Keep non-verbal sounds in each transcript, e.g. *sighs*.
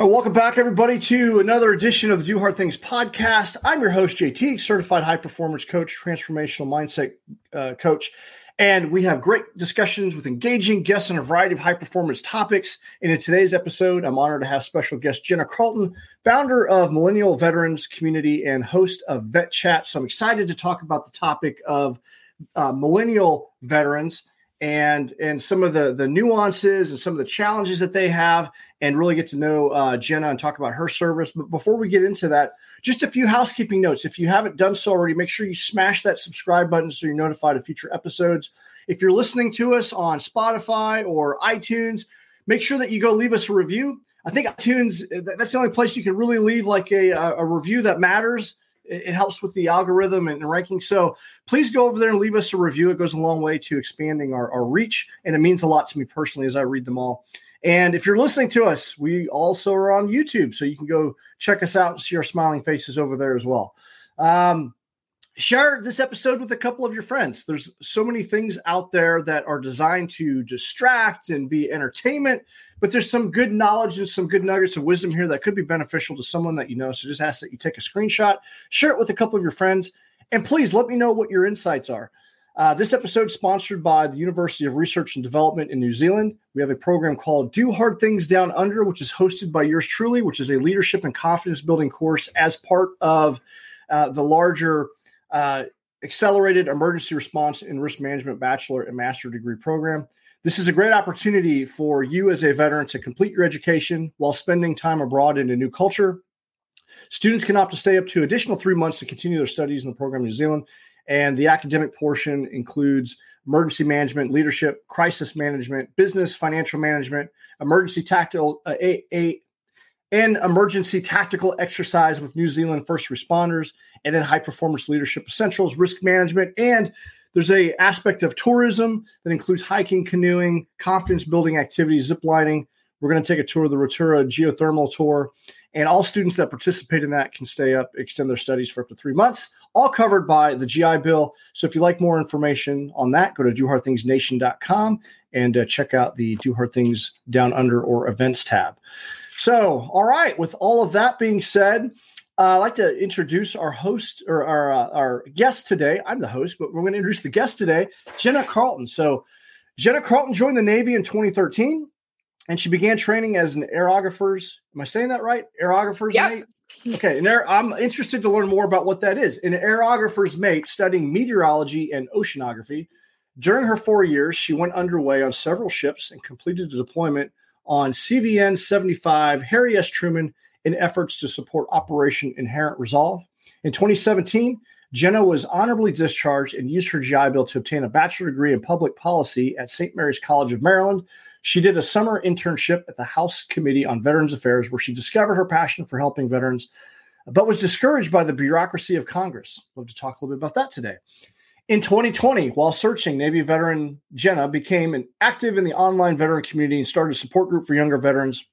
All right, welcome back, everybody, to another edition of the Do Hard Things podcast. I'm your host, JT, certified high performance coach, transformational mindset uh, coach. And we have great discussions with engaging guests on a variety of high performance topics. And in today's episode, I'm honored to have special guest Jenna Carlton, founder of Millennial Veterans Community and host of Vet Chat. So I'm excited to talk about the topic of uh, millennial veterans and and some of the the nuances and some of the challenges that they have and really get to know uh, jenna and talk about her service. But before we get into that just a few housekeeping notes. If you haven't done so already make sure you smash that subscribe button so you're notified of future episodes. If you're listening to us on spotify or itunes make sure that you go leave us a review. I think itunes that's the only place you can really leave like a, a review that matters it helps with the algorithm and ranking. So please go over there and leave us a review. It goes a long way to expanding our, our reach, and it means a lot to me personally as I read them all. And if you're listening to us, we also are on YouTube, so you can go check us out and see our smiling faces over there as well. Um, share this episode with a couple of your friends. There's so many things out there that are designed to distract and be entertainment, but there's some good knowledge and some good nuggets of wisdom here that could be beneficial to someone that you know. So just ask that you take a screenshot, share it with a couple of your friends, and please let me know what your insights are. Uh, this episode is sponsored by the University of Research and Development in New Zealand. We have a program called Do Hard Things Down Under, which is hosted by yours truly, which is a leadership and confidence building course as part of uh, the larger uh, Accelerated Emergency Response and Risk Management Bachelor and Master Degree program. This is a great opportunity for you as a veteran to complete your education while spending time abroad in a new culture. Students can opt to stay up to additional three months to continue their studies in the program in New Zealand. And the academic portion includes emergency management, leadership, crisis management, business, financial management, emergency tactical, uh, a, a, and emergency tactical exercise with New Zealand first responders, and then high performance leadership essentials, risk management, and there's a aspect of tourism that includes hiking, canoeing, confidence building activities, zip lining. We're going to take a tour of the Rotorua geothermal tour, and all students that participate in that can stay up, extend their studies for up to three months, all covered by the GI Bill. So if you like more information on that, go to dohardthingsnation.com and uh, check out the Do Hard Things Down Under or Events tab. So, all right, with all of that being said, uh, I'd like to introduce our host or our uh, our guest today. I'm the host, but we're going to introduce the guest today, Jenna Carlton. So, Jenna Carlton joined the Navy in 2013, and she began training as an aerographer's. Am I saying that right? Aerographer's yep. mate. Okay, and there, I'm interested to learn more about what that is. An aerographer's mate studying meteorology and oceanography. During her four years, she went underway on several ships and completed a deployment on CVN 75 Harry S. Truman in efforts to support Operation Inherent Resolve. In 2017, Jenna was honorably discharged and used her GI Bill to obtain a bachelor degree in public policy at St. Mary's College of Maryland. She did a summer internship at the House Committee on Veterans Affairs, where she discovered her passion for helping veterans, but was discouraged by the bureaucracy of Congress. Love to talk a little bit about that today. In 2020, while searching, Navy veteran Jenna became an active in the online veteran community and started a support group for younger veterans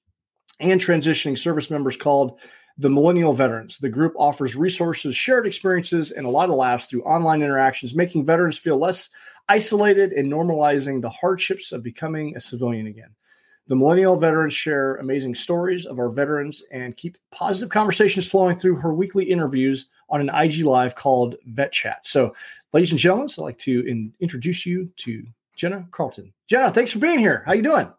and transitioning service members called the Millennial Veterans. The group offers resources, shared experiences, and a lot of laughs through online interactions, making veterans feel less isolated and normalizing the hardships of becoming a civilian again. The Millennial Veterans share amazing stories of our veterans and keep positive conversations flowing through her weekly interviews on an IG Live called Vet Chat. So, ladies and gentlemen, I'd like to in, introduce you to Jenna Carlton. Jenna, thanks for being here. How you doing?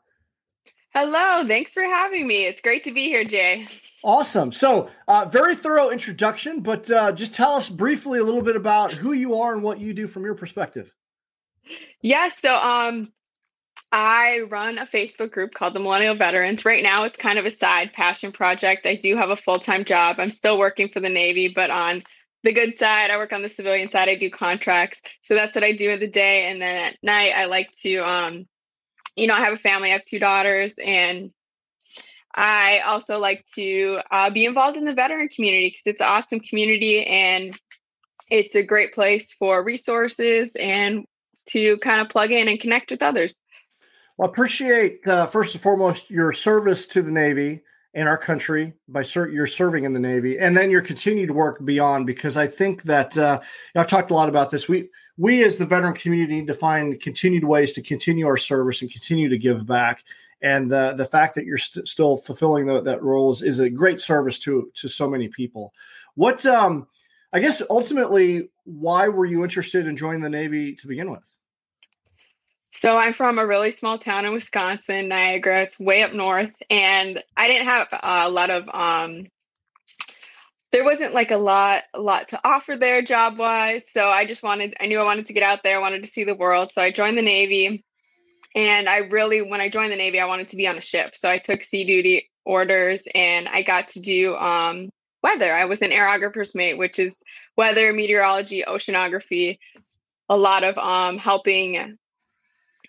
Hello, thanks for having me. It's great to be here, Jay. Awesome. So, uh, very thorough introduction, but uh, just tell us briefly a little bit about who you are and what you do from your perspective. Yes. Yeah, so, um, I run a Facebook group called the Millennial Veterans. Right now, it's kind of a side passion project. I do have a full time job. I'm still working for the Navy, but on the good side. I work on the civilian side. I do contracts. So that's what I do in the day. And then at night, I like to, um, you know, I have a family. I have two daughters, and I also like to uh, be involved in the veteran community because it's an awesome community and it's a great place for resources and to kind of plug in and connect with others. Well, I appreciate uh, first and foremost your service to the Navy in our country by ser- you're serving in the Navy, and then your continued work beyond. Because I think that uh, I've talked a lot about this. We we as the veteran community need to find continued ways to continue our service and continue to give back. And the the fact that you're st- still fulfilling the, that role is, is a great service to to so many people. What um, I guess ultimately, why were you interested in joining the Navy to begin with? So I'm from a really small town in Wisconsin, Niagara. It's way up north, and I didn't have a lot of um there wasn't like a lot a lot to offer there job wise. So I just wanted I knew I wanted to get out there, I wanted to see the world. So I joined the Navy. And I really when I joined the Navy, I wanted to be on a ship. So I took sea duty orders and I got to do um weather. I was an aerographer's mate, which is weather, meteorology, oceanography, a lot of um helping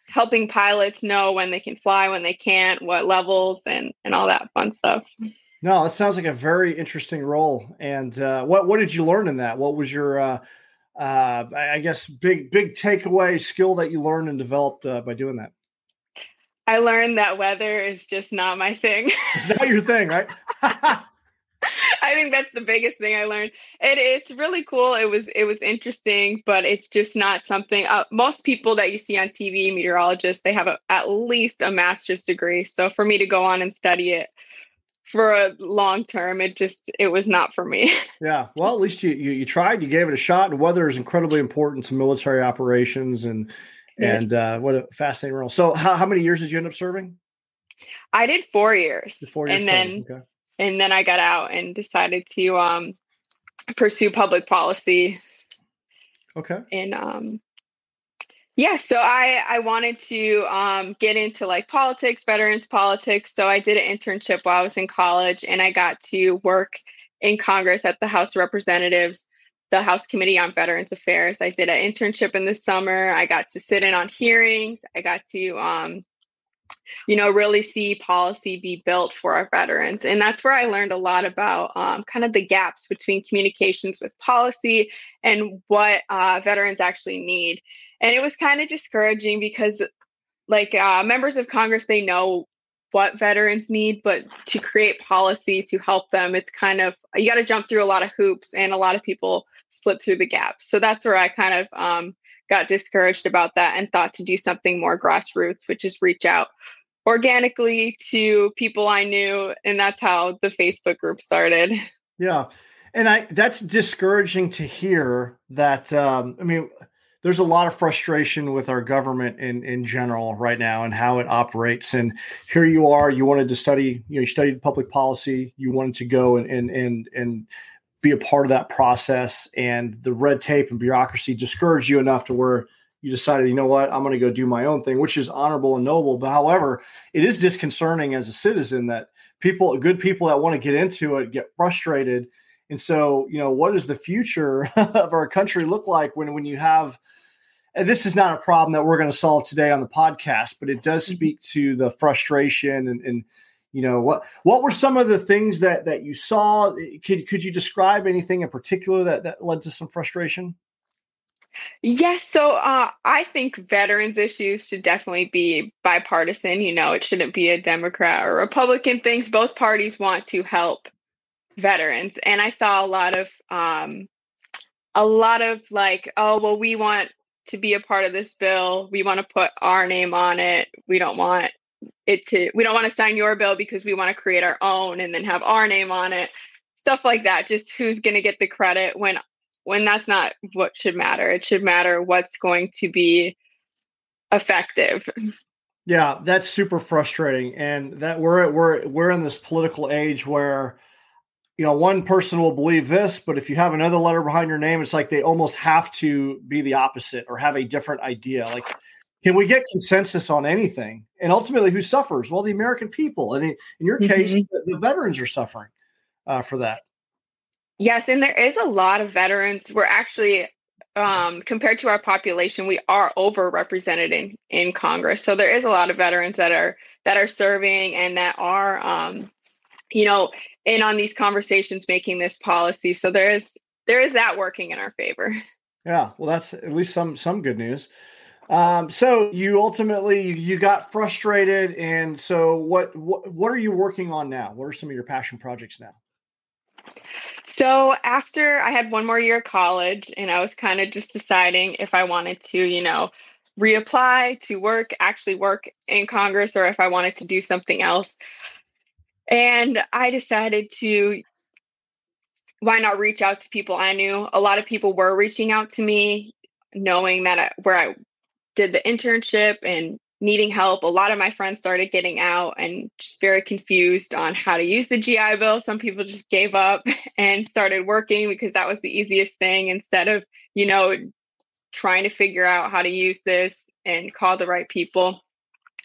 helping pilots know when they can fly, when they can't, what levels, and and all that fun stuff. No, it sounds like a very interesting role. And uh, what what did you learn in that? What was your uh, uh, I guess big big takeaway skill that you learned and developed uh, by doing that? I learned that weather is just not my thing. it's not your thing, right? *laughs* I think that's the biggest thing I learned. It, it's really cool. It was it was interesting, but it's just not something. Uh, most people that you see on TV, meteorologists, they have a, at least a master's degree. So for me to go on and study it for a long term, it just it was not for me. *laughs* Yeah, well, at least you you, you tried. You gave it a shot. And weather is incredibly important to military operations and and uh, what a fascinating role. So how how many years did you end up serving? I did four years. Four years and then. Okay and then I got out and decided to um, pursue public policy. Okay. And um, yeah, so I I wanted to um, get into like politics, veterans politics. So I did an internship while I was in college, and I got to work in Congress at the House of Representatives, the House Committee on Veterans Affairs. I did an internship in the summer. I got to sit in on hearings. I got to um, you know, really see policy be built for our veterans. And that's where I learned a lot about um, kind of the gaps between communications with policy and what uh, veterans actually need. And it was kind of discouraging because, like, uh, members of Congress, they know what veterans need, but to create policy to help them, it's kind of, you got to jump through a lot of hoops, and a lot of people slip through the gaps. So that's where I kind of, um, got discouraged about that and thought to do something more grassroots, which is reach out organically to people I knew. And that's how the Facebook group started. Yeah. And I that's discouraging to hear that um, I mean there's a lot of frustration with our government in in general right now and how it operates. And here you are, you wanted to study, you know, you studied public policy, you wanted to go and and and and be a part of that process and the red tape and bureaucracy discouraged you enough to where you decided, you know what, I'm going to go do my own thing, which is honorable and noble. But however, it is disconcerting as a citizen that people, good people that want to get into it, get frustrated. And so, you know, what does the future *laughs* of our country look like when when you have? And this is not a problem that we're going to solve today on the podcast, but it does mm-hmm. speak to the frustration and, and you know what what were some of the things that that you saw could could you describe anything in particular that that led to some frustration Yes. So uh, I think veterans issues should definitely be bipartisan. You know, it shouldn't be a Democrat or Republican things. Both parties want to help veterans. And I saw a lot of, um, a lot of like, oh, well, we want to be a part of this bill. We want to put our name on it. We don't want it to, we don't want to sign your bill because we want to create our own and then have our name on it. Stuff like that. Just who's going to get the credit when when that's not what should matter. It should matter what's going to be effective. *laughs* Yeah, that's super frustrating, and that we're we're we're in this political age where you know one person will believe this, but if you have another letter behind your name, it's like they almost have to be the opposite or have a different idea. Like, can we get consensus on anything? And ultimately, who suffers? Well, the American people, and in, in your case, mm-hmm. the, the, veterans are suffering uh, for that. Yes, and there is a lot of veterans. We're actually um, compared to our population, we are overrepresented in in Congress. So there is a lot of veterans that are that are serving and that are, um, you know, in on these conversations, making this policy. So there is there is that working in our favor. Yeah, well, that's at least some some good news. Um, so you ultimately you got frustrated, and so what, what what are you working on now? What are some of your passion projects now? So after I had one more year of college, and I was kind of just deciding if I wanted to, you know, reapply to work, actually work in Congress, or if I wanted to do something else. And I decided to why not reach out to people I knew? A lot of people were reaching out to me, knowing that I, where I did the internship and needing help. A lot of my friends started getting out and just very confused on how to use the GI Bill. Some people just gave up *laughs* and started working because that was the easiest thing instead of, you know, trying to figure out how to use this and call the right people.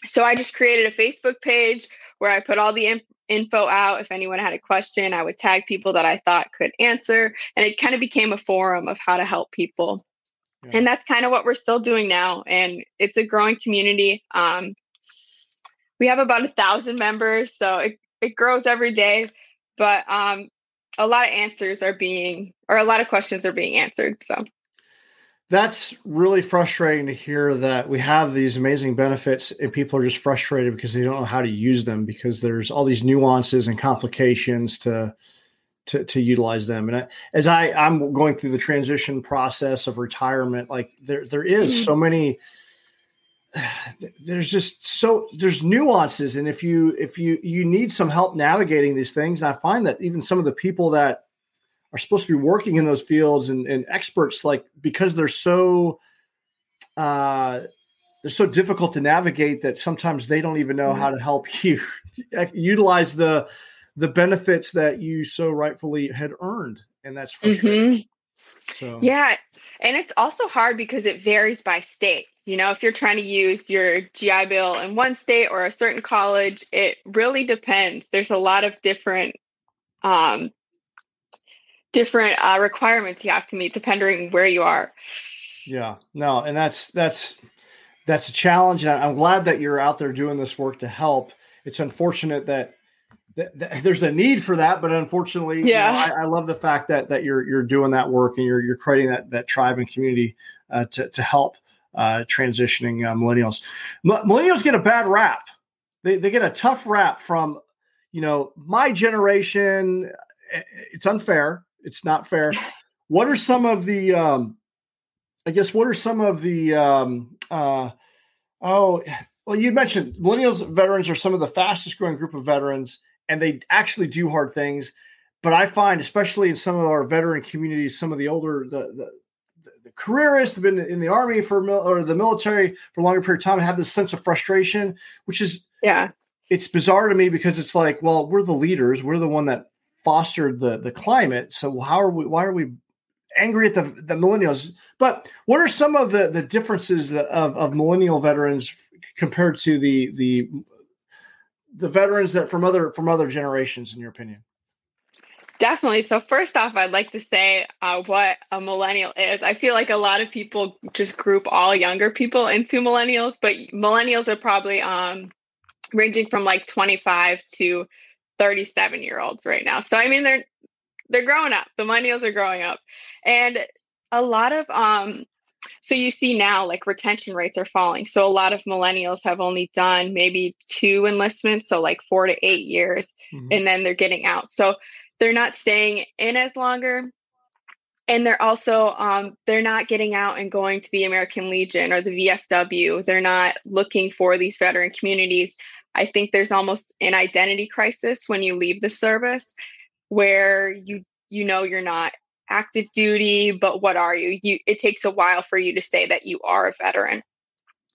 So I just created a Facebook page where I put all the in- info out. If anyone had a question, I would tag people that I thought could answer. And it kind of became a forum of how to help people. Yeah. And that's kind of what we're still doing now. And it's a growing community. Um, we have about a thousand members, so it, it grows every day. But um, a lot of answers are being, or a lot of questions are being answered. So that's really frustrating to hear that we have these amazing benefits and people are just frustrated because they don't know how to use them because there's all these nuances and complications to to, to utilize them. And I, as I I'm going through the transition process of retirement, like there there is mm-hmm. so many. *sighs* There's just so there's nuances, and if you if you you need some help navigating these things, I find that even some of the people that are supposed to be working in those fields and, and experts, like because they're so uh, they're so difficult to navigate that sometimes they don't even know mm-hmm. how to help *laughs* you utilize the the benefits that you so rightfully had earned, and that's. Mm-hmm. So. Yeah, and it's also hard because it varies by state. You know, if you're trying to use your GI Bill in one state or a certain college, it really depends. There's a lot of different um, different uh, requirements you have to meet depending where you are. Yeah, no, and that's that's that's a challenge, and I'm glad that you're out there doing this work to help. It's unfortunate that there's a need for that, but unfortunately, yeah, you know, I, I, love the fact that that you're you're doing that work and you're you're creating that that tribe and community uh, to to help uh, transitioning uh, millennials. M- millennials get a bad rap. They they get a tough rap from you know my generation. It's unfair. It's not fair. *laughs* What are some of the um, I guess what are some of the um, uh, oh well you mentioned millennials veterans are some of the fastest growing group of veterans and they actually do hard things. But I find, especially in some of our veteran communities, some of the older the the, the careerists have been in the army for or the military for a longer period of time have this sense of frustration, which is yeah, it's bizarre to me because it's like, well, we're the leaders, we're the one that fostered the the climate, so how are we? Why are we angry at the the millennials? But what are some of the the differences of of millennial veterans compared to the the the veterans that from other from other generations in your opinion? Definitely. So first off i'd like to say uh, what a millennial is. I feel like a lot of people just group all younger people into millennials but millennials are probably um ranging from like 25 to 37 year olds right now. So i mean they're they're growing up. The millennials are growing up. And a lot of um so you see now like retention rates are falling. So a lot of millennials have only done maybe two enlistments so like four to eight years mm-hmm. and then they're getting out. So they're not staying in as longer and they're also um, they're not getting out and going to the american legion or the vfw they're not looking for these veteran communities. I think there's almost an identity crisis when you leave the service where you you know you're not active duty, but what are you? You it takes a while for you to say that you are a veteran.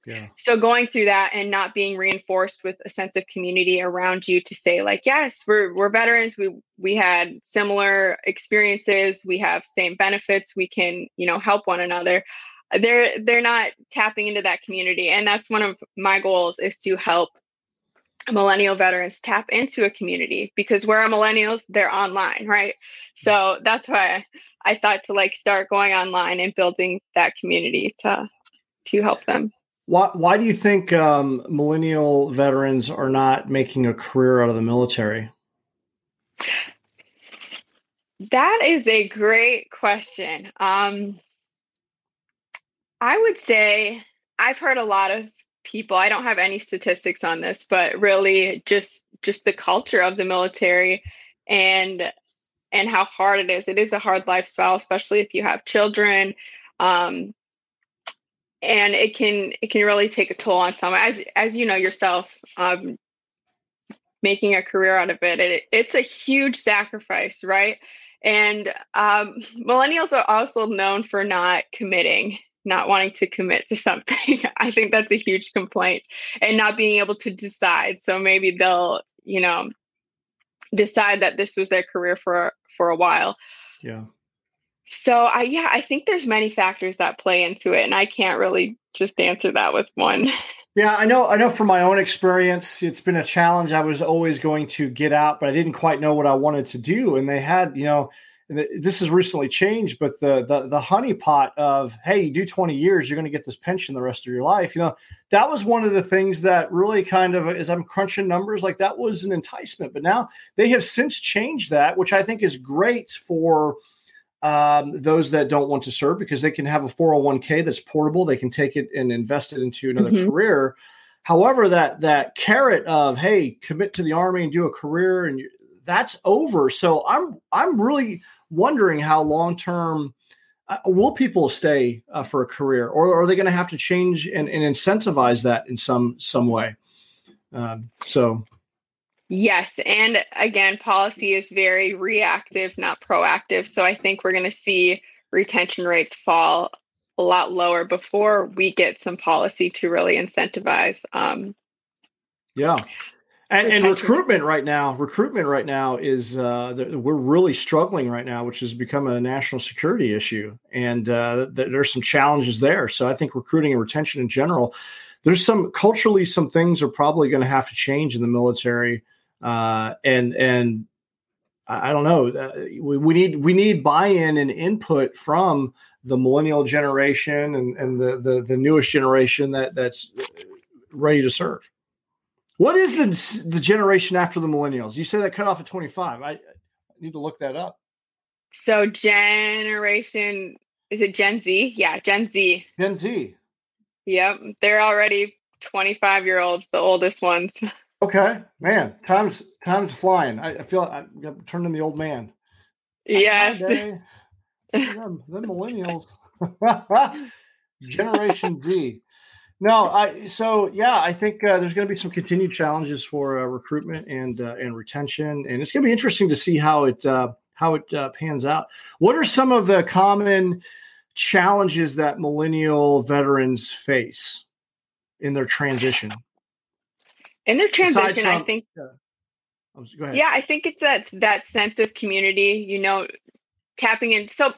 Yeah. So going through that and not being reinforced with a sense of community around you to say like yes we're we're veterans we we had similar experiences we have same benefits we can you know help one another they're they're not tapping into that community and that's one of my goals is to help millennial veterans tap into a community because where are millennials they're online right? So that's why i thought to like start going online and building that community to to help them. Why, why do you think um, millennial veterans are not making a career out of the military? That is a great question. Um, i would say i've heard a lot of people i don't have any statistics on this but really just just the culture of the military and and how hard it is. It is a hard lifestyle especially if you have children um and it can it can really take a toll on someone. As as you know yourself um making a career out of it, it it's a huge sacrifice right? And um millennials are also known for not committing not wanting to commit to something. *laughs* I think that's a huge complaint and not being able to decide. So maybe they'll, you know, decide that this was their career for for a while. Yeah. So I yeah, I think there's many factors that play into it and I can't really just answer that with one. *laughs* Yeah, I know I know from my own experience it's been a challenge. I was always going to get out, but I didn't quite know what I wanted to do and they had, you know, this has recently changed, but the the the honeypot of hey, you do 20 years, you're going to get this pension the rest of your life. You know, that was one of the things that really kind of as I'm crunching numbers, like that was an enticement. But now they have since changed that, which I think is great for um, those that don't want to serve because they can have a 401k that's portable. They can take it and invest it into another mm-hmm. career. However, that that carrot of hey, commit to the army and do a career and you, that's over. So I'm I'm really wondering how long term uh, will people stay uh, for a career, or are they going to have to change and, and, incentivize that in some some way? Um, so, yes, and again, policy is very reactive, not proactive. So I think we're going to see retention rates fall a lot lower before we get some policy to really incentivize. Um, yeah. And, and, recruitment right now, recruitment right now is uh, we're really struggling right now, which has become a national security issue, and uh, there's some challenges there. So I think recruiting and retention in general, there's some culturally some things are probably going to have to change in the military, uh, and and I don't know, uh, we, we need we need buy-in and input from the millennial generation and, and the, the the newest generation that that's ready to serve. What is the the generation after the millennials? You say that cut off at 25. I, I need to look that up. So generation is it Gen Z? Yeah, Gen Z. Gen Z. Yep, they're already 25 year olds, the oldest ones. *laughs* Okay, man, time's time's flying. I, I feel I, I'm turning the old man. Yes. *laughs* the millennials. *laughs* Generation Z. No, I so yeah, I think uh, there's going to be some continued challenges for uh, recruitment and uh, and retention, and it's going to be interesting to see how it uh, how it uh, pans out. What are some of the common challenges that millennial veterans face in their transition? In their transition, from, I think. Oh, yeah, I think it's that that sense of community. You know, tapping in. So,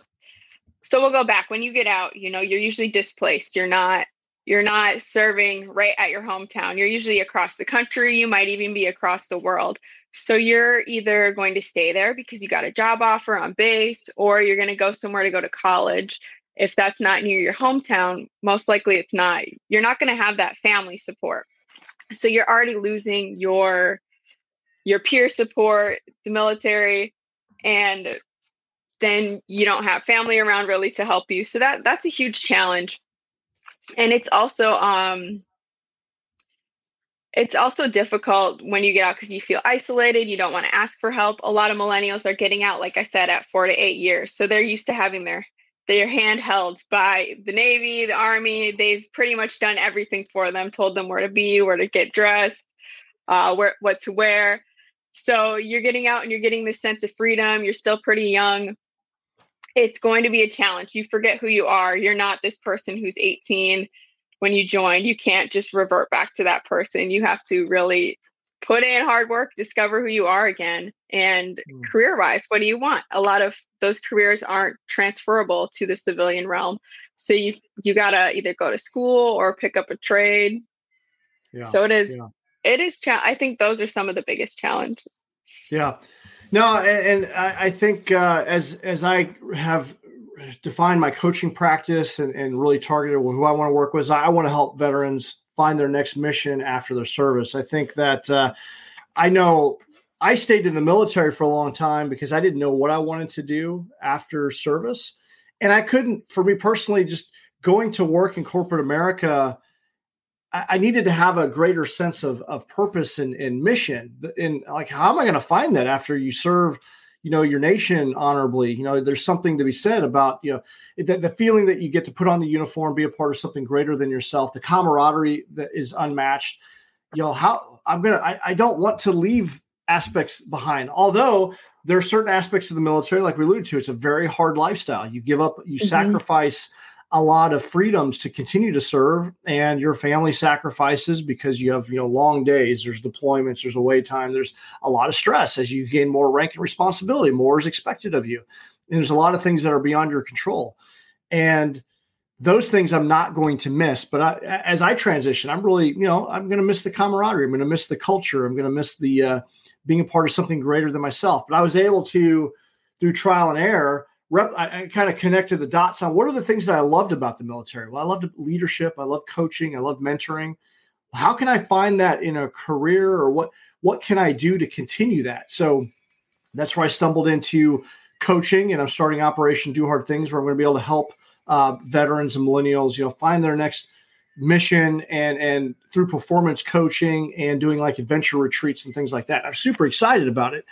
so we'll go back. When you get out, you know, you're usually displaced. You're not you're not serving right at your hometown. You're usually across the country. You might even be across the world. So you're either going to stay there because you got a job offer on base, or you're going to go somewhere to go to college. If that's not near your hometown, most likely it's not. You're not going to have that family support. So you're already losing your your peer support, the military, and then you don't have family around really to help you. So that that's a huge challenge and it's also um it's also difficult when you get out because you feel isolated you don't want to ask for help. A lot of millennials are getting out like i said at four to eight years. So they're used to having their their hand held by the navy the army. They've pretty much done everything for them told them where to be where to get dressed uh, where what to wear. So you're getting out and you're getting this sense of freedom. You're still pretty young it's going to be a challenge. You forget who you are. You're not this person who's 18 when you join. You can't just revert back to that person. You have to really put in hard work, discover who you are again. And mm. career wise, what do you want? A lot of those careers aren't transferable to the civilian realm. So you you gotta either go to school or pick up a trade. Yeah. So it is yeah. it is. Cha- I think those are some of the biggest challenges. Yeah. No, and, and I, I, think uh, as as I have defined my coaching practice and, and really targeted who I want to work with, I, want to help veterans find their next mission after their service. I think that uh, I know I stayed in the military for a long time because I didn't know what I wanted to do after service, and I couldn't. For me personally, just going to work in corporate America I, needed to have a greater sense of, of purpose and, and mission. And like, how am I going to find that after you serve, you know, your nation honorably? You know, there's something to be said about, you know, the, the feeling that you get to put on the uniform, be a part of something greater than yourself, the camaraderie that is unmatched. You know, how I'm going to, I don't want to leave aspects behind. Although there are certain aspects of the military, like we alluded to, it's a very hard lifestyle. You give up, you mm-hmm. sacrifice a lot of freedoms to continue to serve and your family sacrifices because you have you know long days there's deployments there's away time there's a lot of stress as you gain more rank and responsibility more is expected of you. And there's a lot of things that are beyond your control. And those things i'm not going to miss but I, as i transition i'm really you know i'm going to miss the camaraderie i'm going to miss the culture i'm going to miss the uh, being a part of something greater than myself. But i was able to through trial and error rep, I, I kind of connected the dots on what are the things that I loved about the military. Well, I loved leadership, I love coaching, I love mentoring. How can I find that in a career, or what what can I do to continue that? So that's where I stumbled into coaching, and I'm starting Operation Do Hard Things, where I'm going to be able to help uh, veterans and millennials, you know, find their next mission and and through performance coaching and doing like adventure retreats and things like that. I'm super excited about it.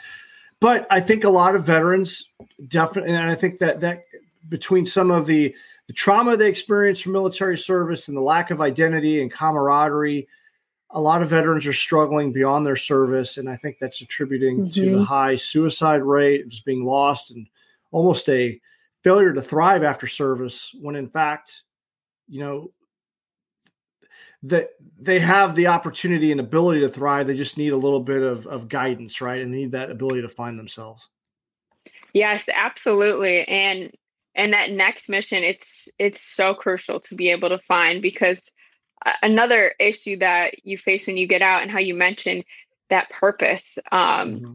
But I think a lot of veterans definitely, and I think that that between some of the the trauma they experience from military service and the lack of identity and camaraderie, a lot of veterans are struggling beyond their service, and I think that's attributing mm-hmm. to the mm-hmm. high suicide rate, just being lost, and almost a failure to thrive after service. When in fact, you know, that they have the opportunity and ability to thrive. They just need a little bit of, of guidance, right? And need that ability to find themselves. Yes, absolutely. And and that next mission, it's it's so crucial to be able to find because another issue that you face when you get out and how you mentioned that purpose. Um, mm-hmm.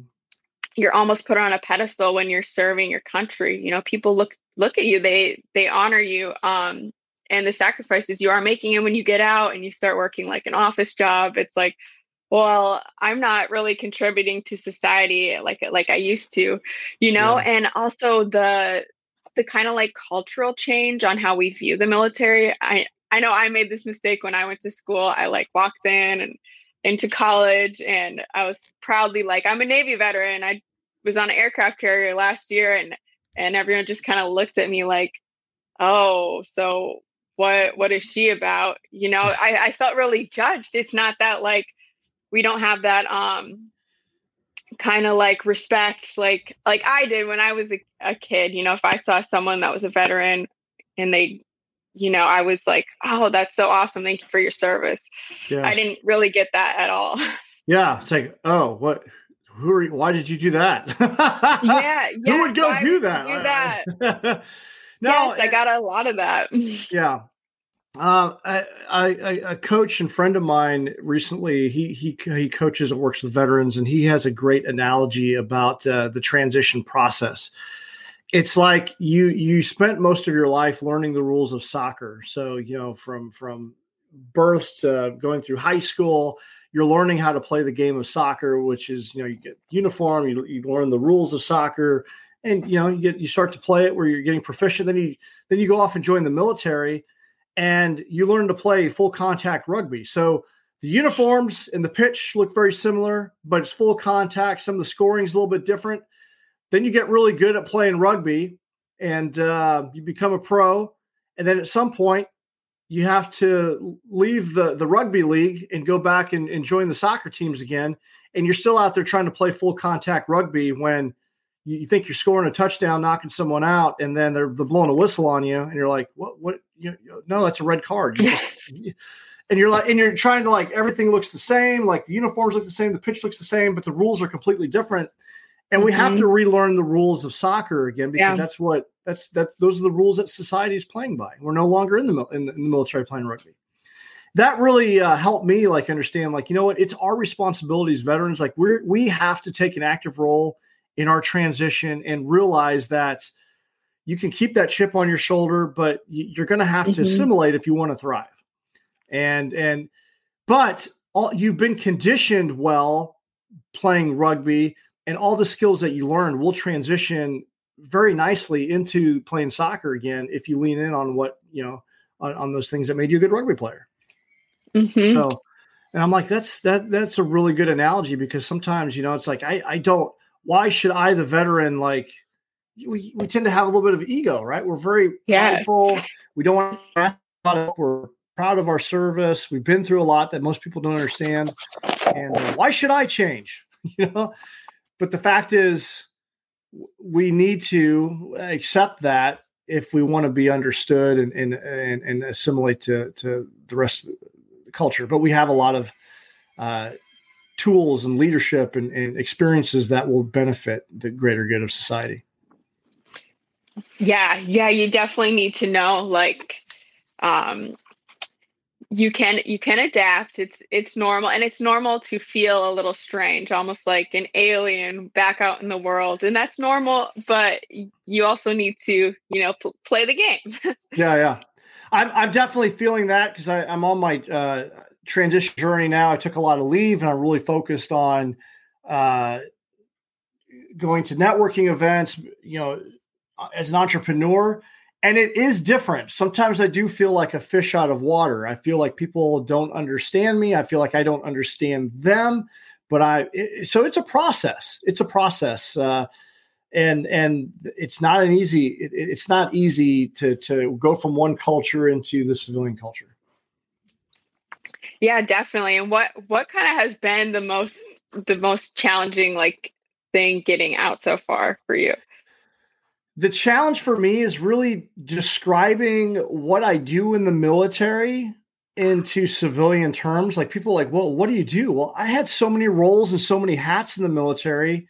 You're almost put on a pedestal when you're serving your country. You know, people look look at you. They they honor you. Um, and the sacrifices you are making and when you get out and you start working like an office job it's like well i'm not really contributing to society like like i used to you know? Yeah. and also the the kind of like cultural change on how we view the military. I i know i made this mistake when i went to school. I like walked in and into college and i was proudly like i'm a navy veteran. I was on an aircraft carrier last year and and everyone just kind of looked at me like oh so what what is she about? You know *laughs* I, I felt really judged. It's not that like we don't have that um kind of like respect like like i did when i was a, a kid you know if i saw someone that was a veteran and they you know i was like oh that's so awesome. Thank you for your service. Yeah. i didn't really get that at all. *laughs* Yeah it's like oh what who are you, why did you do that? Yeah, *laughs* who would go do that, do that? No, yes, I got a lot of that. *laughs* yeah. Uh, I, I, a coach and friend of mine recently, he, he, he coaches and works with veterans, and he has a great analogy about uh, the transition process. It's like you you spent most of your life learning the rules of soccer. So you know from from birth to going through high school, you're learning how to play the game of soccer, which is you know you get uniform, you, you learn the rules of soccer, and you know you get you start to play it where you're getting proficient then you then you go off and join the military and you learn to play full contact rugby. So the uniforms and the pitch look very similar but it's full contact. Some of the scoring is a little bit different. Then you get really good at playing rugby and uh, you become a pro. And then at some point you have to leave the, the rugby league and go back and, and join the soccer teams again. And you're still out there trying to play full contact rugby when you think you're scoring a touchdown, knocking someone out, and then they're, they're blowing a whistle on you, and you're like, "What? What? You, no, that's a red card." You just, *laughs* and you're like, and you're trying to like everything looks the same, like the uniforms look the same, the pitch looks the same, but the rules are completely different, and we mm-hmm. have to relearn the rules of soccer again because yeah. that's what that's that's those are the rules that society is playing by. We're no longer in the in the, in the military playing rugby, that really uh, helped me like understand like you know what it's our responsibility as veterans like we're we have to take an active role in our transition and realize that you can keep that chip on your shoulder but you're going to have mm-hmm. to assimilate if you want to thrive and and but all you've been conditioned well playing rugby and all the skills that you learned will transition very nicely into playing soccer again if you lean in on what you know on, on those things that made you a good rugby player. Mm-hmm. So, and I'm like, that's that that's a really good analogy because sometimes you know it's like I I don't why should I the veteran like we, we tend to have a little bit of ego right? We're very yes. prideful. We don't want to we're proud of our service. We've been through a lot that most people don't understand. And uh, why should I change? *laughs* You know? But the fact is we need to accept that if we want to be understood and and and, and assimilate to to the rest of the culture. But we have a lot of uh, tools and leadership and, and experiences that will benefit the greater good of society. Yeah, yeah, you definitely need to know like um you can you can adapt. It's it's normal and it's normal to feel a little strange almost like an alien back out in the world and that's normal but you also need to you know pl- play the game. *laughs* Yeah yeah. I'm, I'm definitely feeling that because i'm on my uh, transition journey now i took a lot of leave and i'm really focused on uh, going to networking events you know as an entrepreneur and it is different. Sometimes I do feel like a fish out of water. I feel like people don't understand me. I feel like I don't understand them. But I it, so it's a process. It's a process, uh, and and it's not an easy. It, it's not easy to to go from one culture into the civilian culture. Yeah, definitely. And what what kind of has been the most the most challenging like thing getting out so far for you? the challenge for me is really describing what I do in the military into civilian terms. Like people like, well, what do you do? Well, I had so many roles and so many hats in the military.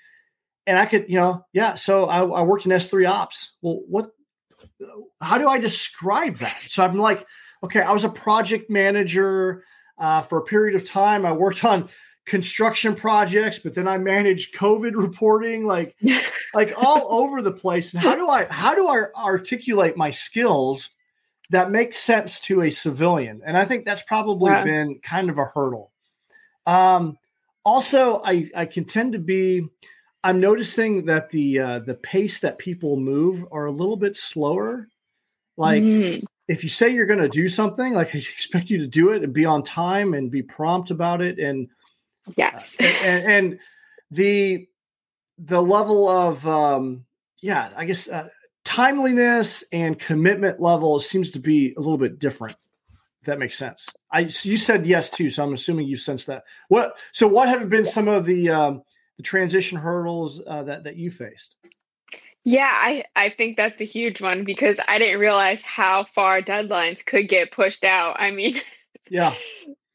And I could, you know, yeah. So I, I worked in S3 ops. Well, what, how do I describe that? So I'm like, okay, I was a project manager uh, for a period of time. I worked on construction projects, but then I managed COVID *laughs* reporting, like *laughs* like all over the place. And how do I how do I articulate my skills that make sense to a civilian? And I think that's probably yeah. been kind of a hurdle. Um, also, I I can tend to be. I'm noticing that the uh, the pace that people move are a little bit slower. Like mm. If you say you're going to do something, like *laughs* I expect you to do it and be on time and be prompt about it and Yes. Uh, and, and, the the level of um, yeah, I guess uh, timeliness and commitment level seems to be a little bit different. If that makes sense. I you said yes too, so I'm assuming you sensed that. What so what have been some of the um, the transition hurdles uh, that that you faced? Yeah, I, I think that's a huge one because I didn't realize how far deadlines could get pushed out. I mean, *laughs* yeah,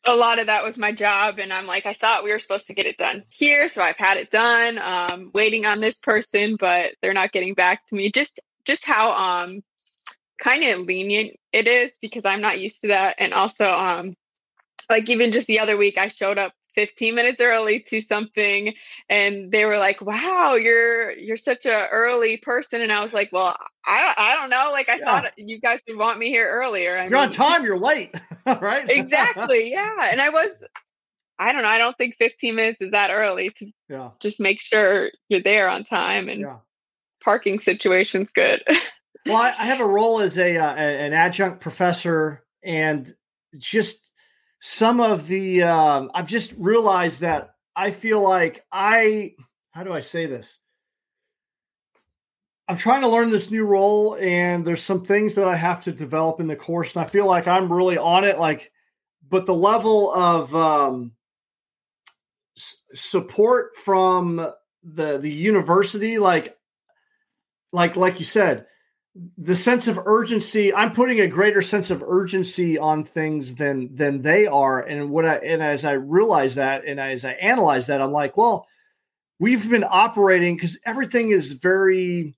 a lot of that was my job and i'm like i thought we were supposed to get it done here so i've had it done um, waiting on this person but they're not getting back to me. Just just how um kind of lenient it is because i'm not used to that. And also um like even just the other week i showed up 15 minutes early to something and they were like wow you're you're such a early person and i was like well i i don't know like i yeah. thought you guys would want me here earlier I you're mean, on *laughs* time you're late *laughs* right exactly yeah and i was i don't know i don't think 15 minutes is that early to yeah. just make sure you're there on time and yeah. parking situation's good *laughs* well I, I, have a role as a uh, an adjunct professor and just some of the um, I've just realized that I feel like I how do I say this? I'm trying to learn this new role, and there's some things that I have to develop in the course, and I feel like I'm really on it. Like, but the level of um, s- support from the the university, like, like like you said, the sense of urgency i'm putting a greater sense of urgency on things than than they are and what i and as i realize that and as i analyze that i'm like well we've been operating because everything is very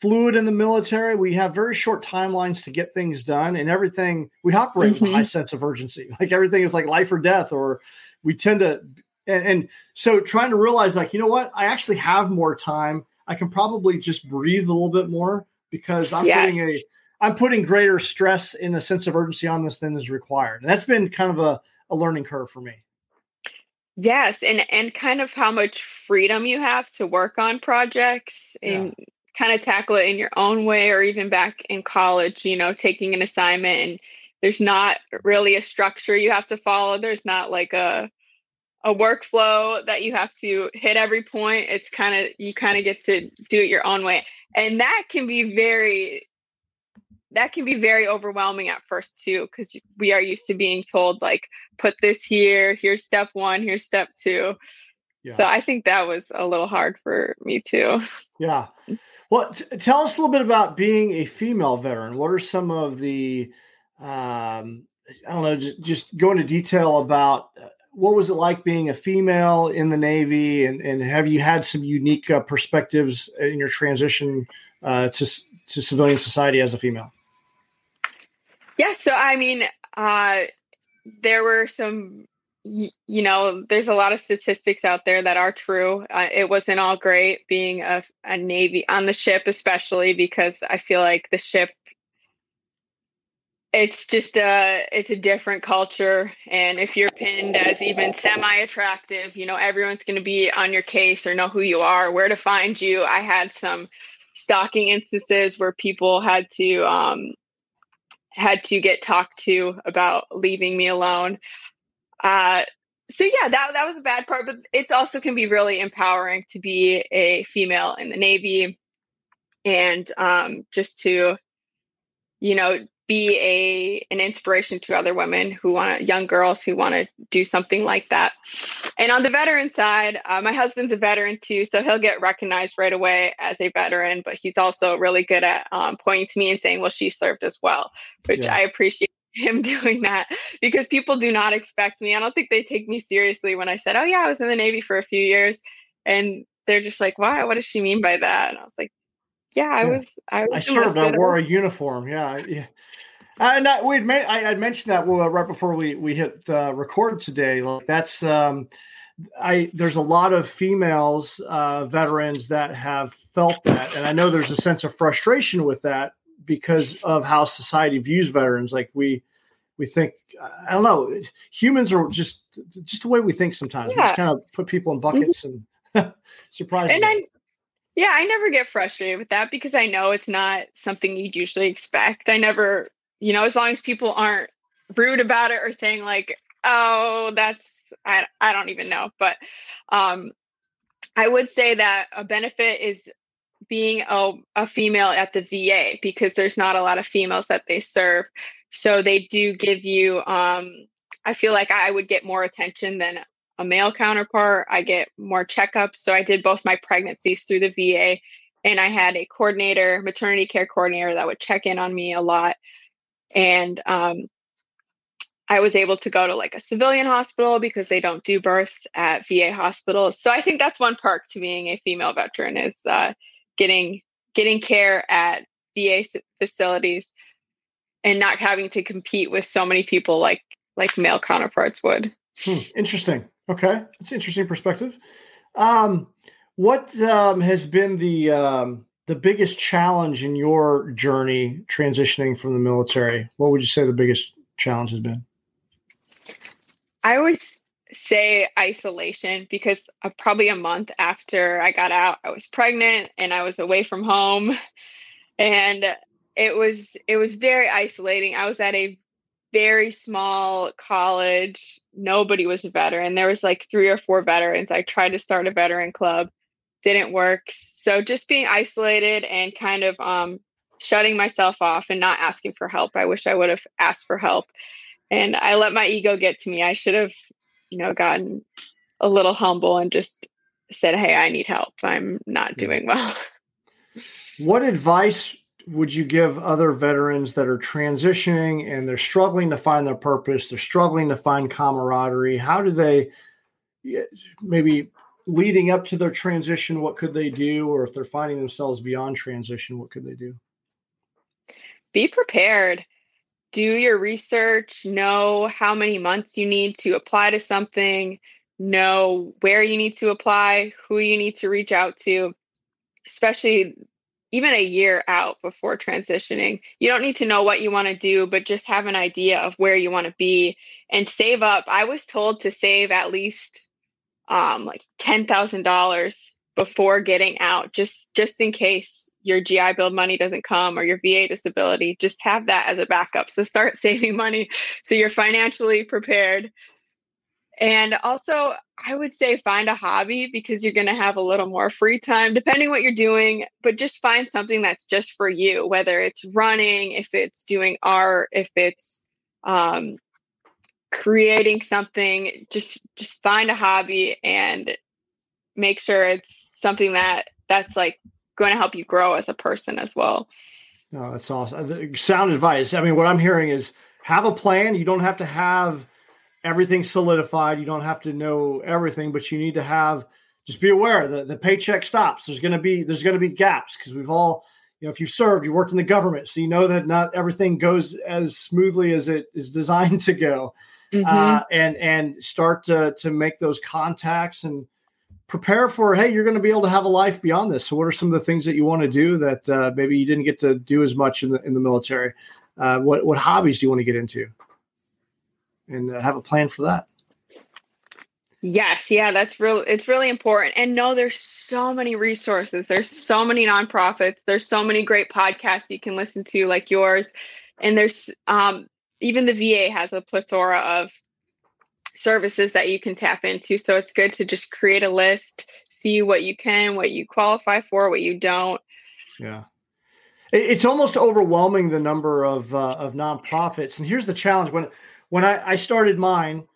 fluid in the military. We have very short timelines to get things done, and everything we operate mm-hmm. with a high mm-hmm. sense of urgency. *laughs* Like everything is like life or death, or we tend to. And, and so, trying to realize, like, you know what, I actually have more time. I can probably just breathe a little bit more because I'm yes. putting a I'm putting greater stress in a sense of urgency on this than is required. And that's been kind of a, a learning curve for me. Yes, and and kind of how much freedom you have to work on projects and yeah. kind of tackle it in your own way or even back in college, you know, taking an assignment and there's not really a structure you have to follow. There's not like a a workflow that you have to hit every point. It's kind of you kind of get to do it your own way. And that can be very that can be very overwhelming at first too because we are used to being told like put this here here's step one here's step two yeah. so i think that was a little hard for me too yeah well t- tell us a little bit about being a female veteran what are some of the um, i don't know just, just go into detail about uh, what was it like being a female in the navy and, and have you had some unique uh, perspectives in your transition uh, to, to civilian society as a female yeah, so I mean, uh, there were some, you know, there's a lot of statistics out there that are true. Uh, it wasn't all great being a, a Navy on the ship, especially because I feel like the ship it's just a it's a different culture and if you're pinned as even semi attractive you know everyone's going to be on your case or know who you are where to find you i had some stalking instances where people had to um, had to get talked to about leaving me alone. Uh, so yeah, that that was a bad part, but it's also can be really empowering to be a female in the Navy and um, just to, you know, be a an inspiration to other women who want young girls who want to do something like that. And on the veteran side, uh, my husband's a veteran too, so he'll get recognized right away as a veteran. But he's also really good at um, pointing to me and saying, "Well, she served as well," which yeah. I appreciate *laughs* him *laughs* doing that because people do not expect me. I don't think they take me seriously when I said, "Oh yeah, I was in the Navy for a few years," and they're just like, "Why? What does she mean by that?" And I was like, yeah, I was. I, was I served. I wore a uniform. Yeah, yeah. And that, we'd made, I, would mentioned that right before we we hit uh, record today. Like that's um, I there's a lot of females uh, veterans that have felt that, and I know there's a sense of frustration with that because of how society views veterans. Like we we think I don't know, humans are just just the way we think sometimes. Yeah. We just kind of put people in buckets mm-hmm. and *laughs* surprise. And I yeah, I never get frustrated with that because I know it's not something you'd usually expect. I never, you know, as long as people aren't rude about it or saying like, "Oh, that's I I don't even know." But um I would say that a benefit is being a, a female at the VA because there's not a lot of females that they serve. So they do give you um I feel like I would get more attention than a male counterpart. I get more checkups. So I did both my pregnancies through the VA and I had a coordinator, maternity care coordinator that would check in on me a lot. And um, I was able to go to like a civilian hospital because they don't do births at VA hospitals. So I think that's one perk to being a female veteran is uh, getting getting care at VA facilities and not having to compete with so many people like like male counterparts would. Hmm, interesting. Okay, that's interesting perspective. Um, what um, has been the um, the biggest challenge in your journey transitioning from the military? What would you say the biggest challenge has been? I always say isolation because uh, probably a month after I got out, I was pregnant and I was away from home, and it was it was very isolating. I was at a very small college. Nobody was a veteran. There was like three or four veterans. I tried to start a veteran club, didn't work. So just being isolated and kind of um, shutting myself off and not asking for help. I wish I would have asked for help. And I let my ego get to me. I should have, you know, gotten a little humble and just said, Hey, I need help. I'm not doing well. *laughs* What advice would you give other veterans that are transitioning and they're struggling to find their purpose they're struggling to find camaraderie how do they maybe leading up to their transition, what could they do? Or if they're finding themselves beyond transition, what could they do? Be prepared. Do your research, know how many months you need to apply to something, know where you need to apply, who you need to reach out to, especially even a year out before transitioning. You don't need to know what you want to do, but just have an idea of where you want to be and save up. I was told to save at least um, like ten thousand dollars before getting out, just just in case your GI Bill money doesn't come or your VA disability. Just have that as a backup. So start *laughs* saving money so you're financially prepared. And also, I would say find a hobby because you're going to have a little more free time, depending what you're doing. But just find something that's just for you, whether it's running, if it's doing art, if it's um, creating something just just find a hobby and make sure it's something that that's like going to help you grow as a person as well oh that's awesome sound advice i mean what i'm hearing is have a plan you don't have to have everything solidified. You don't have to know everything but you need to have just be aware that the paycheck stops. There's going to be there's going to be gaps because we've all you know if you've served you worked in the government so you know that not everything goes as smoothly as it is designed *laughs* to go mm-hmm. uh, and and start to to make those contacts and prepare for hey you're going to be able to have a life beyond this. So what are some of the things that you want to do that uh, maybe you didn't get to do as much in the in the military? Uh, what what hobbies do you want to get into and have a plan for that Yes, yeah, that's real it's really important. And no, there's so many resources. There's so many nonprofits. There's so many great podcasts you can listen to like yours. And there's um even the VA has a plethora of services that you can tap into. So it's good to just create a list, see what you can, what you qualify for, what you don't. Yeah. It's almost overwhelming the number of uh, of nonprofits, and here's the challenge: when when I, I started mine,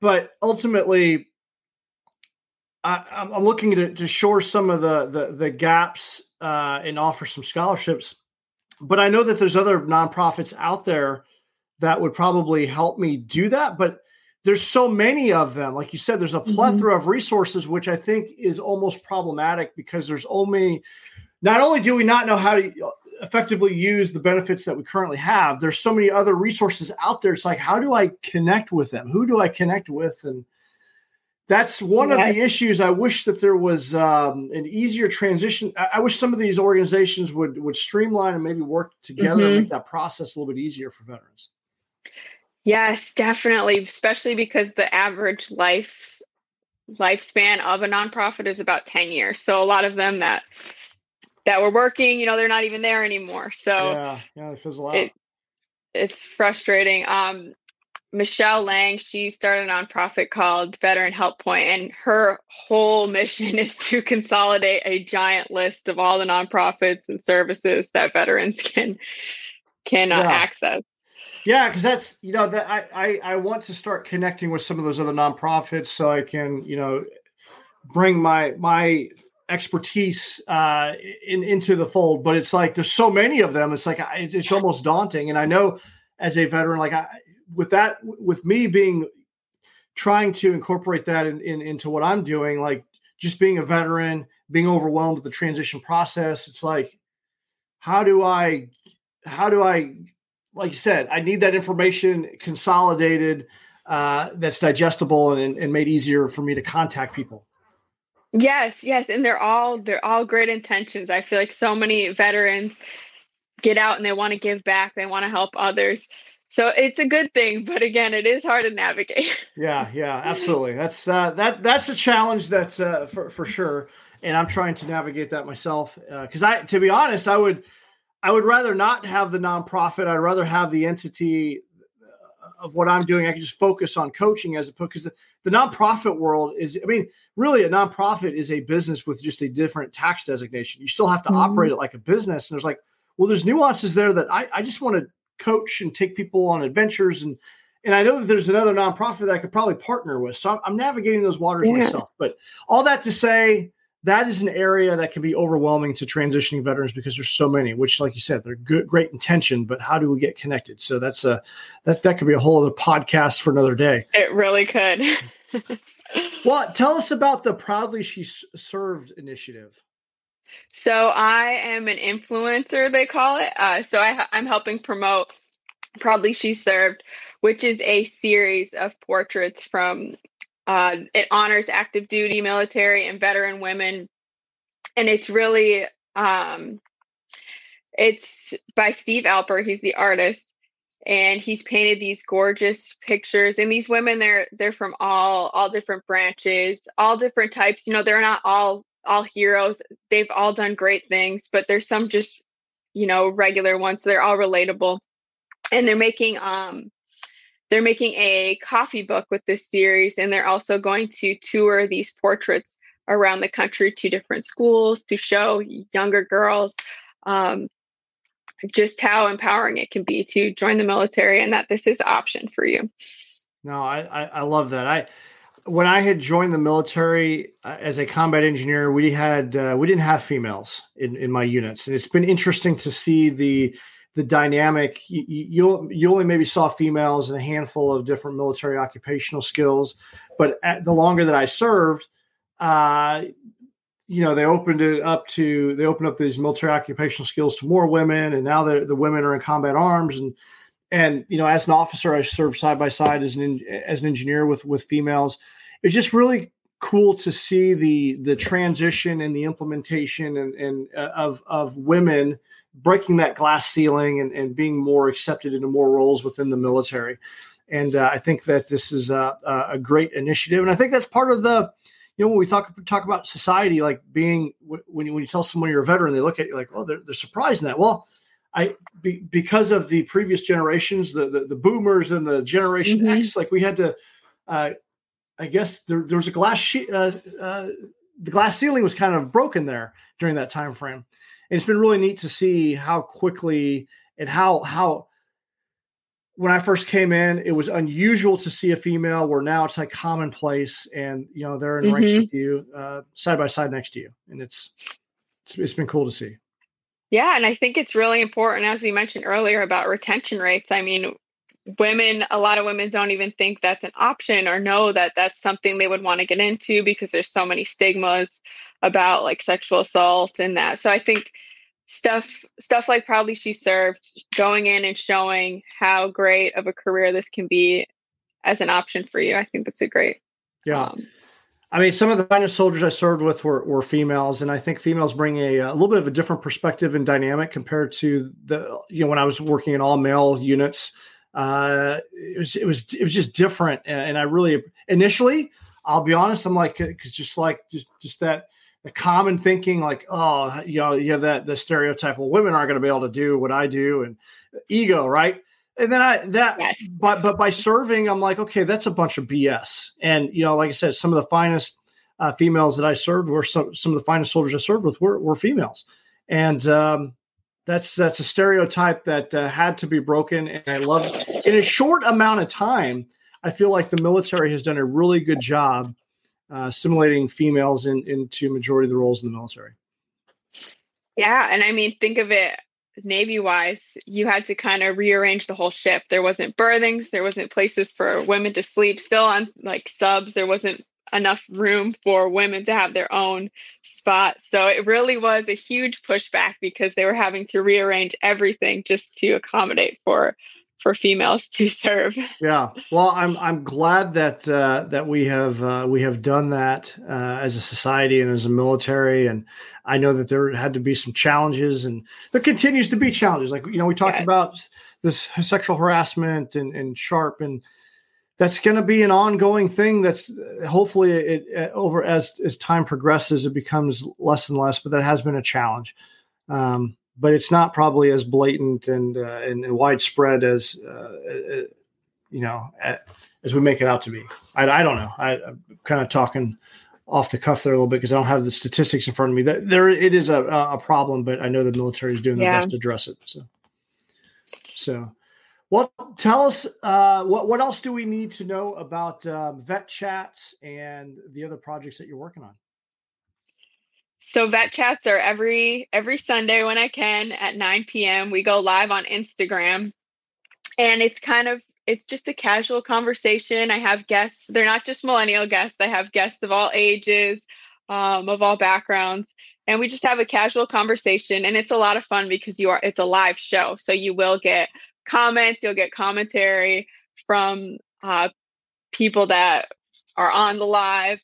but ultimately, I, am looking to, to shore some of the the, the gaps uh, and offer some scholarships. But I know that there's other nonprofits out there that would probably help me do that. But there's so many of them. Like you said, there's a mm-hmm. plethora mm-hmm. of resources, which I think is almost problematic because there's only, not only do we not know how to effectively use the benefits that we currently have, there's so many other resources out there. It's like, how do I connect with them? Who do I connect with? And that's one of the issues. I wish that there was um, an easier transition. I, I, wish some of these organizations would would streamline and maybe work together mm-hmm. and make that process a little bit easier for veterans. Yes, definitely, especially because the average life lifespan of a nonprofit is about 10 years. So a lot of them that that were working, you know, they're not even there anymore. So yeah, yeah, it fizzle out. It, it's frustrating. Um, Michelle Lang, she started a nonprofit called Veteran Help Point, and her whole *laughs* mission is to consolidate a giant list of all the nonprofits and services that veterans *laughs* can can uh, yeah. access. Yeah, because that's you know that I, I I want to start connecting with some of those other nonprofits so I can you know bring my my expertise uh, in, into the fold. But it's like there's so many of them. It's like it's, it's almost daunting. And I know as a veteran, like I with that with me being trying to incorporate that in, in, into what I'm doing, like just being a veteran, being overwhelmed with the transition process. It's like how do I how do I like you said, I need that information consolidated uh, that's digestible and, and made easier for me to contact people. Yes, yes, and they're all they're all great intentions. I feel like so many veterans get out and they want to give back, they want to help others. So it's a good thing, but again, it is hard to navigate. *laughs* yeah, yeah, absolutely. That's uh, that that's a challenge that's uh, for for sure, and I'm trying to navigate that myself because uh, I, to be honest, I would I would rather not have the nonprofit. I'd rather have the entity uh, of what I'm doing. I can just focus on coaching as opposed because the, the nonprofit world is, I mean, really a nonprofit is a business with just a different tax designation. You still have to mm-hmm. operate it like a business. And there's like, well, there's nuances there that I, I just want to coach and take people on adventures and and I know that there's another nonprofit that I could probably partner with. So I'm, I'm navigating those waters yeah. myself. But all that to say, that is an area that can be overwhelming to transitioning veterans because there's so many which like you said they're good great intention but how do we get connected so that's a that that could be a whole other podcast for another day it really could *laughs* Well, tell us about the Proudly She Served initiative. So I am an influencer, they call it. Uh, so I, I'm helping promote Proudly She Served, which is a series of portraits from. Uh, it honors active duty military and veteran women, and it's really um, it's by Steve Alper. He's the artist, and he's painted these gorgeous pictures. And these women, they're they're from all all different branches, all different types. You know, they're not all all heroes. They've all done great things, but there's some just you know regular ones. They're all relatable and they're making um they're making a coffee book with this series and they're also going to tour these portraits around the country to different schools to show younger girls um, just how empowering it can be to join the military and that this is option for you. No i i, I love that. I when i had joined the military uh, as a combat engineer we had uh, we didn't have females in in my units. And it's been interesting to see the the dynamic. You, you, you only maybe saw females in a handful of different military occupational skills, but the longer that I served, uh, you know, they opened it up to they opened up these military occupational skills to more women, and now the the women are in combat arms and and you know, as an officer, I served side by side as an as an engineer with with females. It's just really cool to see the the transition and the implementation and, and uh, of of women breaking that glass ceiling and, and being more accepted into more roles within the military. And uh, I think that this is a, a, great initiative. And I think that's part of the, you know, when we talk talk about society, like being when you when you tell someone you're a veteran, they look at you like, oh, they're, they're surprised in that. Well, I be, because of the previous generations, the the, the boomers and the Generation mm-hmm. X, like we had to. Uh, I guess there, there was a glass sheet. Uh, uh, the glass ceiling was kind of broken there during that time frame and it's been really neat to see how quickly and how how when I first came in, it was unusual to see a female. Where now it's like commonplace, and you know they're in mm-hmm. ranks with you, uh, side by side next to you, and it's, it's it's been cool to see. Yeah, and I think it's really important, as we mentioned earlier, about retention rates. I mean, women, a lot of women don't even think that's an option or know that that's something they would want to get into because there's so many stigmas about like sexual assault and that. So I think stuff stuff like proudly she served going in and showing how great of a career this can be as an option for you i think that's a great yeah. um, i mean some of the finest soldiers i served with were, were females and i think females bring a, a little bit of a different perspective and dynamic compared to the you know when i was working in all male units. Uh it was it was it was just different and, and i really initially i'll be honest i'm like because just like just just that the common thinking like oh you know you have that the stereotype well women aren't going to be able to do what i do and ego right and then i that yes. but but by serving i'm like okay that's a bunch of bs and you know like i said some of the finest uh, females that i served were some, some of the finest soldiers i served with were, were females and um, that's that's a stereotype that uh, had to be broken and i love it. in a short amount of time i feel like the military has done a really good job uh, assimilating females in, into majority of the roles in the military. Yeah, and I mean, think of it Navy wise, you had to kind of rearrange the whole ship. There wasn't berthings, there wasn't places for women to sleep. Still on like subs, there wasn't enough room for women to have their own spot. So it really was a huge pushback because they were having to rearrange everything just to accommodate for for females to serve. *laughs* Yeah, well, I'm I'm glad that uh, that we have uh, we have done that uh, as a society and as a military, and I know that there had to be some challenges, and there continues to be challenges. Like you know, we talked about this sexual harassment and and SHARP and. That's going to be an ongoing thing. That's hopefully it, it, over as as time progresses, it becomes less and less. But that has been a challenge. Um, but it's not probably as blatant and uh, and, and, widespread as uh, uh you know as we make it out to be. I, I don't know. I, am kind of talking off the cuff there a little bit because I don't have the statistics in front of me. That there it is a, a problem, but I know the military is doing their yeah. best to address it. So, so. Well, tell us uh, what what else do we need to know about um, vet chats and the other projects that you're working on? So vet chats are every every Sunday when I can at 9 p.m. We go live on Instagram. And it's kind of it's just a casual conversation. I have guests. They're not just millennial guests. I have guests of all ages, um, of all backgrounds, and we just have a casual conversation. And it's a lot of fun because you are. It's a live show, so you will get comments. You'll get commentary from uh, people that are on the live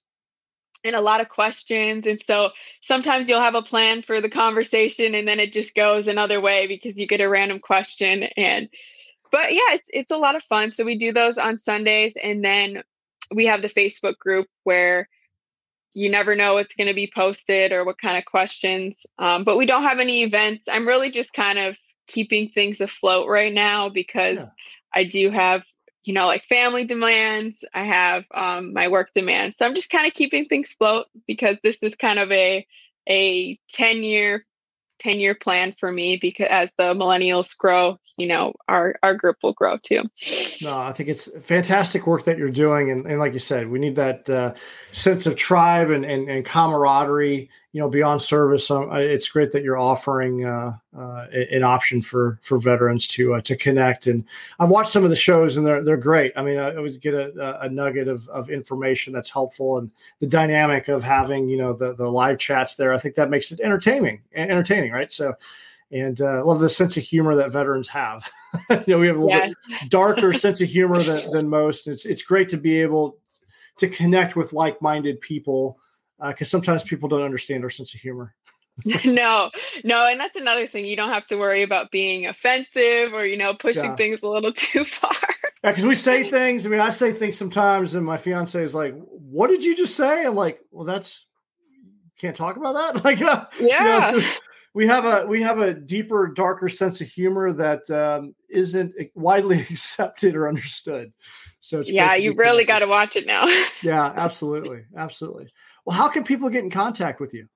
and a lot of questions. And so sometimes you'll have a plan for the conversation and then it just goes another way because you get a random question. And but yeah, it's it's a lot of fun. So we do those on Sundays and then we have the Facebook group where you never know what's going to be posted or what kind of questions. Um, but we don't have any events. I'm really just kind of keeping things afloat right now because yeah. I do have you know, like family demands. I have um, my work demands. So I'm just kind of keeping things float because this is kind of a a 10 year 10 year plan for me because as the millennials grow you know our our group will grow too no i think it's fantastic work that you're doing and, and like you said we need that uh, sense of tribe and, and, and camaraderie you know beyond service um, it's great that you're offering uh, uh, an option for for veterans to uh, to connect and i've watched some of the shows and they're they're great i mean i always get a, a nugget of, of information that's helpful and the dynamic of having you know the the live chats there i think that makes it entertaining entertaining right so and uh, I love the sense of humor that veterans have. *laughs* you know, we have a yeah. darker sense of humor than, than most. It's it's great to be able to connect with like minded people because uh, sometimes people don't understand our sense of humor. *laughs* no, no, and that's another thing. You don't have to worry about being offensive or you know pushing yeah. things a little *laughs* too far. yeah, because we say *laughs* things. I mean, I say things sometimes, and my fiance is like, "What did you just say?" I'm like, "Well, that's can't talk about that." Like, uh, yeah. You know, we have a we have a deeper, darker sense of humor that um, not widely accepted or understood. So yeah, you really got to watch it now. yeah, absolutely, absolutely. Well, how can people get in contact with you?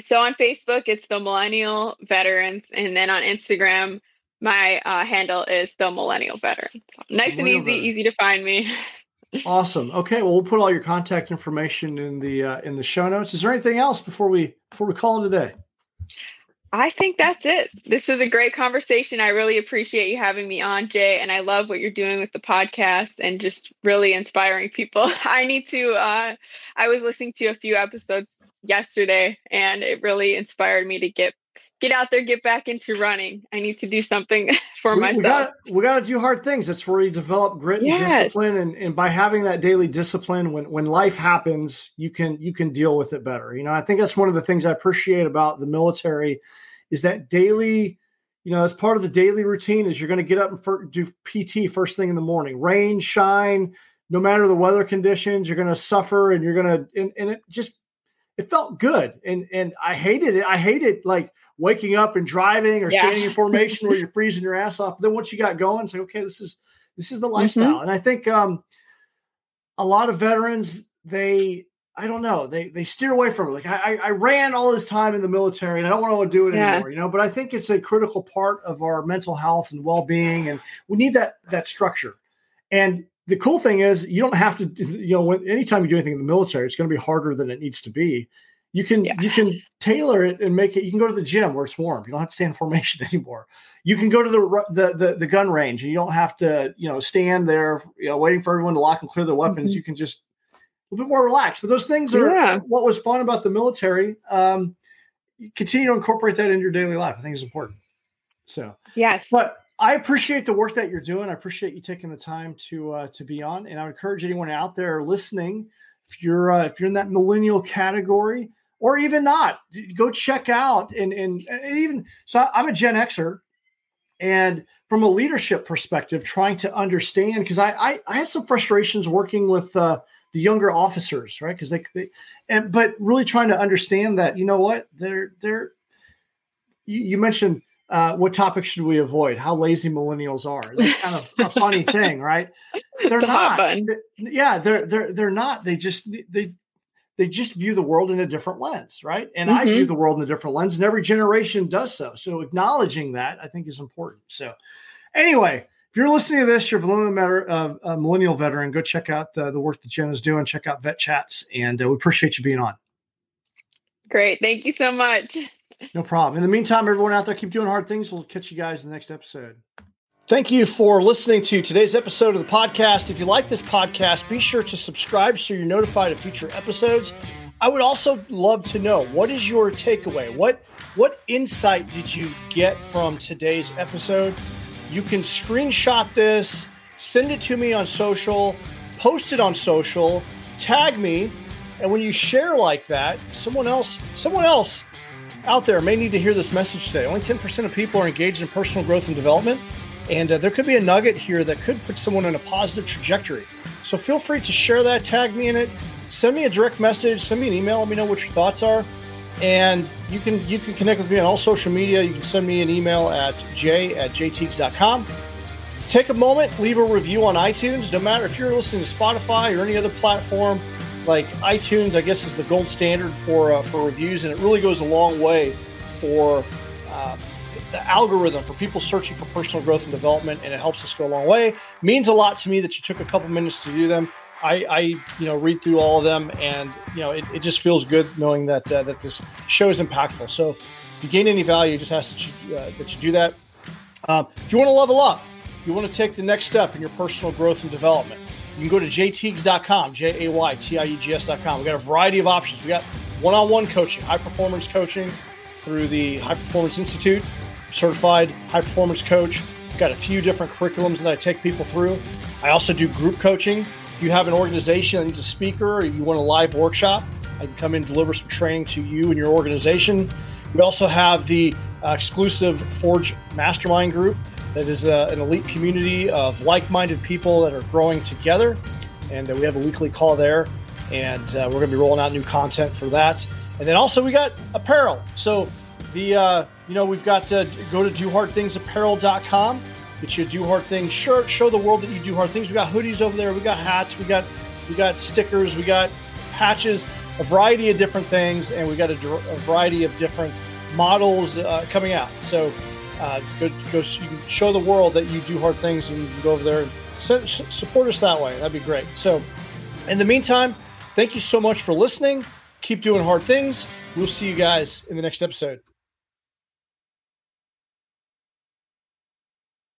So on Facebook, it's the Millennial Veterans, and then on Instagram, my uh, handle is the Millennial Veteran. So nice Millennial and easy, Veteran. easy to find me. awesome. Okay, well, we'll put all your contact information in the uh, in the show notes. Is there anything else before we before we call it a day? I think that's it. This was a great conversation. I really appreciate you having me on, Jay, and I love what you're doing with the podcast and just really inspiring people. *laughs* I need to uh I was listening to a few episodes yesterday and it really inspired me to get get out there, get back into running. I need to do something *laughs* for we, myself. We gotta, we gotta, do hard things. That's where you develop grit yes. and discipline. And, and by having that daily discipline, when when life happens, you can you can deal with it better. You know, I think that's one of the things I appreciate about the military is that daily. You know, as part of the daily routine, is you're going to get up and for, do PT first thing in the morning, rain, shine, no matter the weather conditions, you're going to suffer, and you're going to, and, and it just it felt good and and i hated it i hated like waking up and driving or yeah. standing in formation where *laughs* you're freezing your ass off. But then once you got going, it's like, okay, this is this is the mm-hmm. lifestyle. Mm-hmm. And I think um, a lot of veterans, they I don't know, they they steer away from it. Like I, I ran all this time in the military and I don't want to do it yeah. anymore, you know. But I think it's a critical part of our mental health and well being, and we need that that structure. And the cool thing is, you don't have to, you know, when anytime you do anything in the military, it's going to be harder than it needs to be you can yeah. you can tailor it and make it you can go to the gym where it's warm you don't have to stand in *laughs* formation anymore you can go to the, the the the, gun range and you don't have to you know stand there you know waiting for everyone to lock and clear their weapons mm-hmm. you can just a little bit more relaxed but those things are yeah. what was fun about the military um continue to incorporate that into your daily life i think is important so yes but I appreciate the work that you're doing. I appreciate you taking the time to uh, to be on, and I would encourage anyone out there listening, if you're uh, if you're in that millennial category, or even not. Go check out and and, and even so. I'm a Gen Xer, and from a leadership perspective, trying to understand because I, I, I had some frustrations working with uh, the younger officers, right? Because they, they and but really trying to understand that you know what they're they're you, you mentioned. Uh, what topics should we avoid? How lazy millennials are. That's kind of a funny *laughs* thing, right? They're not. Yeah, they're they're they're not. They just they they just view the world in a different lens, right? And mm-hmm. I view mm-hmm. the world in a different lens, and every generation does so. So acknowledging that I think is important. So anyway, if you're listening to this, you're a millennial, uh, a millennial veteran, go check out uh, the work that Jen is doing. Check out Vet Chats, and uh, we appreciate you being on. Great, thank you so much. No problem. In the meantime, everyone out there, keep doing hard things. We'll catch you guys in the next episode. Thank you for listening to today's episode of the podcast. If you like this podcast, be sure to subscribe so you're notified of future episodes. I would also love to know what is your takeaway? What what insight did you get from today's episode? You can screenshot this, send it to me on social, post it on social, tag me, and when you share like that, someone else someone else out there may need to hear this message today. Only 10% of people are engaged in personal growth and development. And uh, there could be a nugget here that could put someone on a positive trajectory. So feel free to share that, tag me in it, send me a direct message, send me an email, let me know what your thoughts are. And you can you can connect with me on all social media. You can send me an email at j at jaytiegs.com. Take a moment, leave a review on iTunes. No matter if you're listening to Spotify or any other platform, like iTunes, I guess is the gold standard for uh, for reviews, and it really goes a long way for uh, the algorithm for people searching for personal growth and development, and it helps us go a long way. Means a lot to me that you took a couple minutes to do them. I, I you know read through all of them, and you know it, it just feels good knowing that uh, that this show is impactful. So if you gain any value, just ask that you uh, that you do that. Um, if you want to level up, you want to take the next step in your personal growth and development. You can go to jaytiegs.com, J A Y T I E G S.com. We got a variety of options. We got one on one coaching, high performance coaching through the High Performance Institute certified high performance coach. I've got a few different curriculums that I take people through. I also do group coaching. If you have an organization needs a speaker or you want a live workshop, I can come in and deliver some training to you and your organization. We also have the uh, exclusive Forge Mastermind group that is uh, an elite community of like minded people that are growing together. And uh, we have a weekly call there. And we're going to be rolling out new content for that. And then also, we got apparel. So the uh, you know we've got to go to dohardthingsapparel.com get you a do hard things shirt. Show the world that you do hard things. We got hoodies over there. We got hats. We got we got stickers. We got patches. A variety of different things. And we got a, a variety of different models uh, coming out. So uh, go, go you can show the world that you do hard things and you can go over there and support us that way. That'd be great. So in the meantime thank you so much for listening. Keep doing hard things. We'll see you guys in the next episode